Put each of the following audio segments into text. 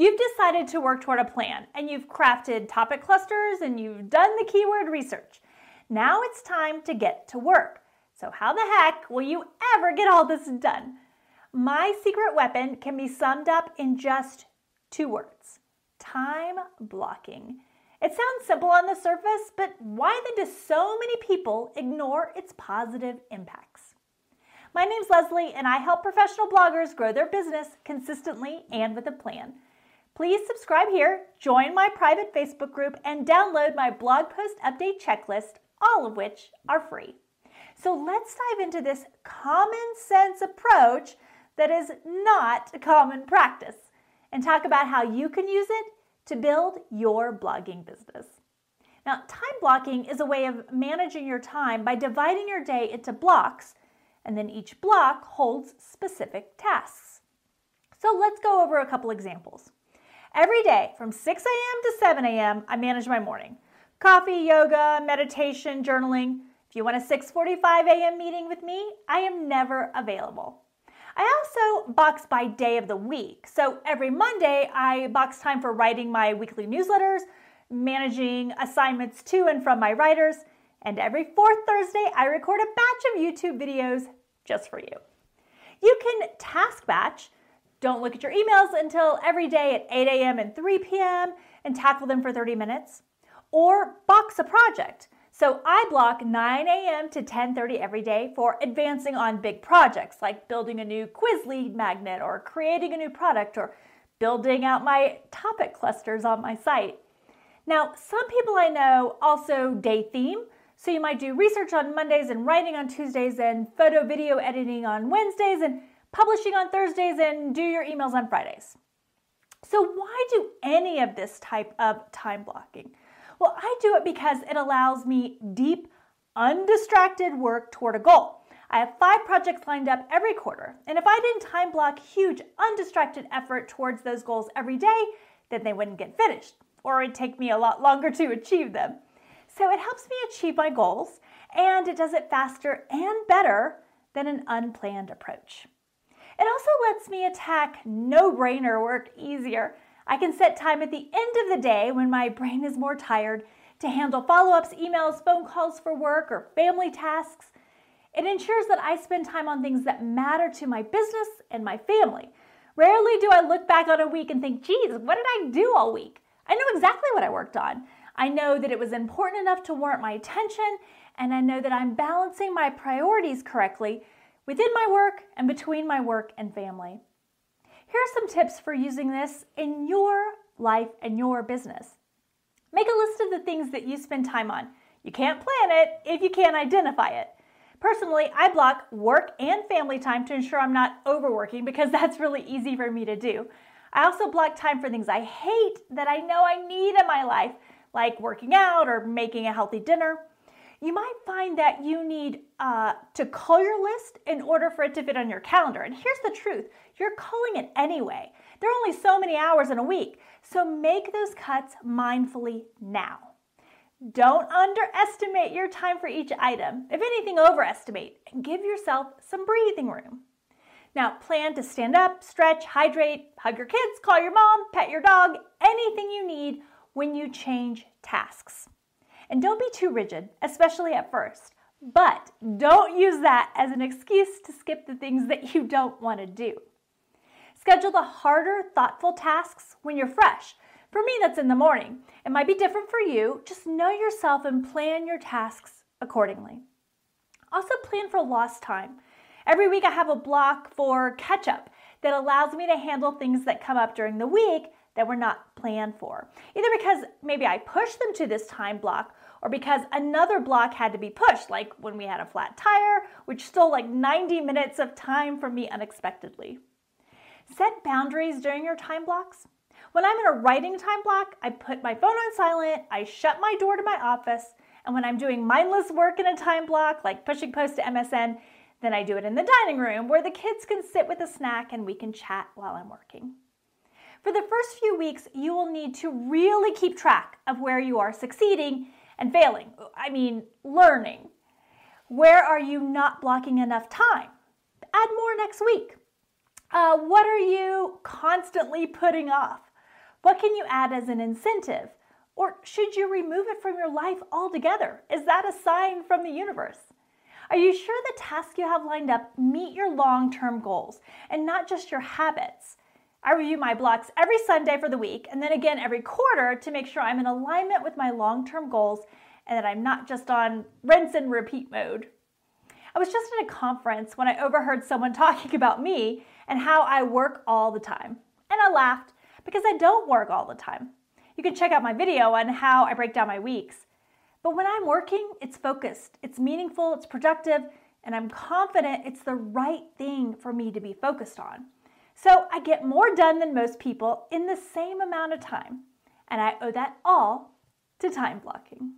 You've decided to work toward a plan and you've crafted topic clusters and you've done the keyword research. Now it's time to get to work. So, how the heck will you ever get all this done? My secret weapon can be summed up in just two words time blocking. It sounds simple on the surface, but why then do so many people ignore its positive impacts? My name's Leslie, and I help professional bloggers grow their business consistently and with a plan. Please subscribe here, join my private Facebook group, and download my blog post update checklist, all of which are free. So let's dive into this common sense approach that is not a common practice and talk about how you can use it to build your blogging business. Now, time blocking is a way of managing your time by dividing your day into blocks, and then each block holds specific tasks. So let's go over a couple examples. Every day from 6 a.m. to 7 a.m., I manage my morning. Coffee, yoga, meditation, journaling. If you want a 6:45 a.m. meeting with me, I am never available. I also box by day of the week. So every Monday, I box time for writing my weekly newsletters, managing assignments to and from my writers, and every fourth Thursday, I record a batch of YouTube videos just for you. You can task batch don't look at your emails until every day at 8 a.m. and 3 p.m. and tackle them for 30 minutes. Or box a project. So I block 9 a.m. to 10:30 every day for advancing on big projects like building a new quiz lead magnet or creating a new product or building out my topic clusters on my site. Now, some people I know also day theme, so you might do research on Mondays and writing on Tuesdays and photo video editing on Wednesdays and publishing on Thursdays, and do your emails on Fridays. So, why do any of this type of time blocking? Well, I do it because it allows me deep, undistracted work toward a goal. I have five projects lined up every quarter, and if I didn't time block huge, undistracted effort towards those goals every day, then they wouldn't get finished, or it'd take me a lot longer to achieve them. So it helps me achieve my goals, and it does it faster and better than an unplanned approach. It also lets me attack no brainer work easier. I can set time at the end of the day when my brain is more tired to handle follow ups, emails, phone calls for work, or family tasks. It ensures that I spend time on things that matter to my business and my family. Rarely do I look back on a week and think, geez, what did I do all week? I know exactly what I worked on. I know that it was important enough to warrant my attention, and I know that I'm balancing my priorities correctly within my work and between my work and family. Here are some tips for using this in your life and your business. Make a list of the things that you spend time on. You can't plan it if you can't identify it. Personally, I block work and family time to ensure I'm not overworking because that's really easy for me to do. I also block time for things I hate that I know I need in my life, like working out or making a healthy dinner you might find that you need uh, to call your list in order for it to fit on your calendar. And here's the truth you're calling it anyway. There are only so many hours in a week, so make those cuts mindfully now. Don't underestimate your time for each item. If anything, overestimate and give yourself some breathing room. Now, plan to stand up, stretch, hydrate, hug your kids, call your mom, pet your dog, anything you need when you change tasks. And don't be too rigid, especially at first. But don't use that as an excuse to skip the things that you don't want to do. Schedule the harder, thoughtful tasks when you're fresh. For me, that's in the morning. It might be different for you. Just know yourself and plan your tasks accordingly. Also, plan for lost time. Every week, I have a block for catch up that allows me to handle things that come up during the week that were not planned for. Either because maybe I pushed them to this time block or because another block had to be pushed, like when we had a flat tire, which stole like 90 minutes of time from me unexpectedly. Set boundaries during your time blocks. When I'm in a writing time block, I put my phone on silent, I shut my door to my office, and when I'm doing mindless work in a time block, like pushing posts to MSN, then I do it in the dining room where the kids can sit with a snack and we can chat while I'm working. For the first few weeks, you will need to really keep track of where you are succeeding and failing. I mean, learning. Where are you not blocking enough time? Add more next week. Uh, what are you constantly putting off? What can you add as an incentive? Or should you remove it from your life altogether? Is that a sign from the universe? Are you sure the tasks you have lined up meet your long term goals and not just your habits? I review my blocks every Sunday for the week and then again every quarter to make sure I'm in alignment with my long term goals and that I'm not just on rinse and repeat mode. I was just at a conference when I overheard someone talking about me and how I work all the time. And I laughed because I don't work all the time. You can check out my video on how I break down my weeks. But when I'm working, it's focused, it's meaningful, it's productive, and I'm confident it's the right thing for me to be focused on. So I get more done than most people in the same amount of time. And I owe that all to time blocking.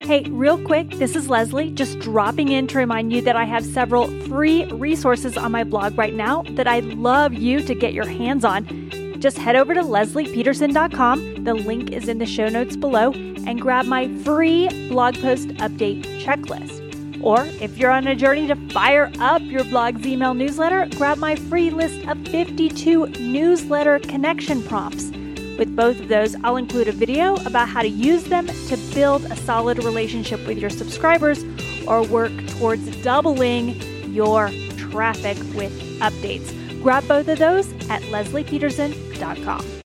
Hey, real quick, this is Leslie, just dropping in to remind you that I have several free resources on my blog right now that I'd love you to get your hands on. Just head over to leslipeterson.com, the link is in the show notes below, and grab my free blog post update checklist. Or if you're on a journey to fire up your blog's email newsletter, grab my free list of 52 newsletter connection prompts. With both of those, I'll include a video about how to use them to build a solid relationship with your subscribers or work towards doubling your traffic with updates. Grab both of those at leslipeterson.com.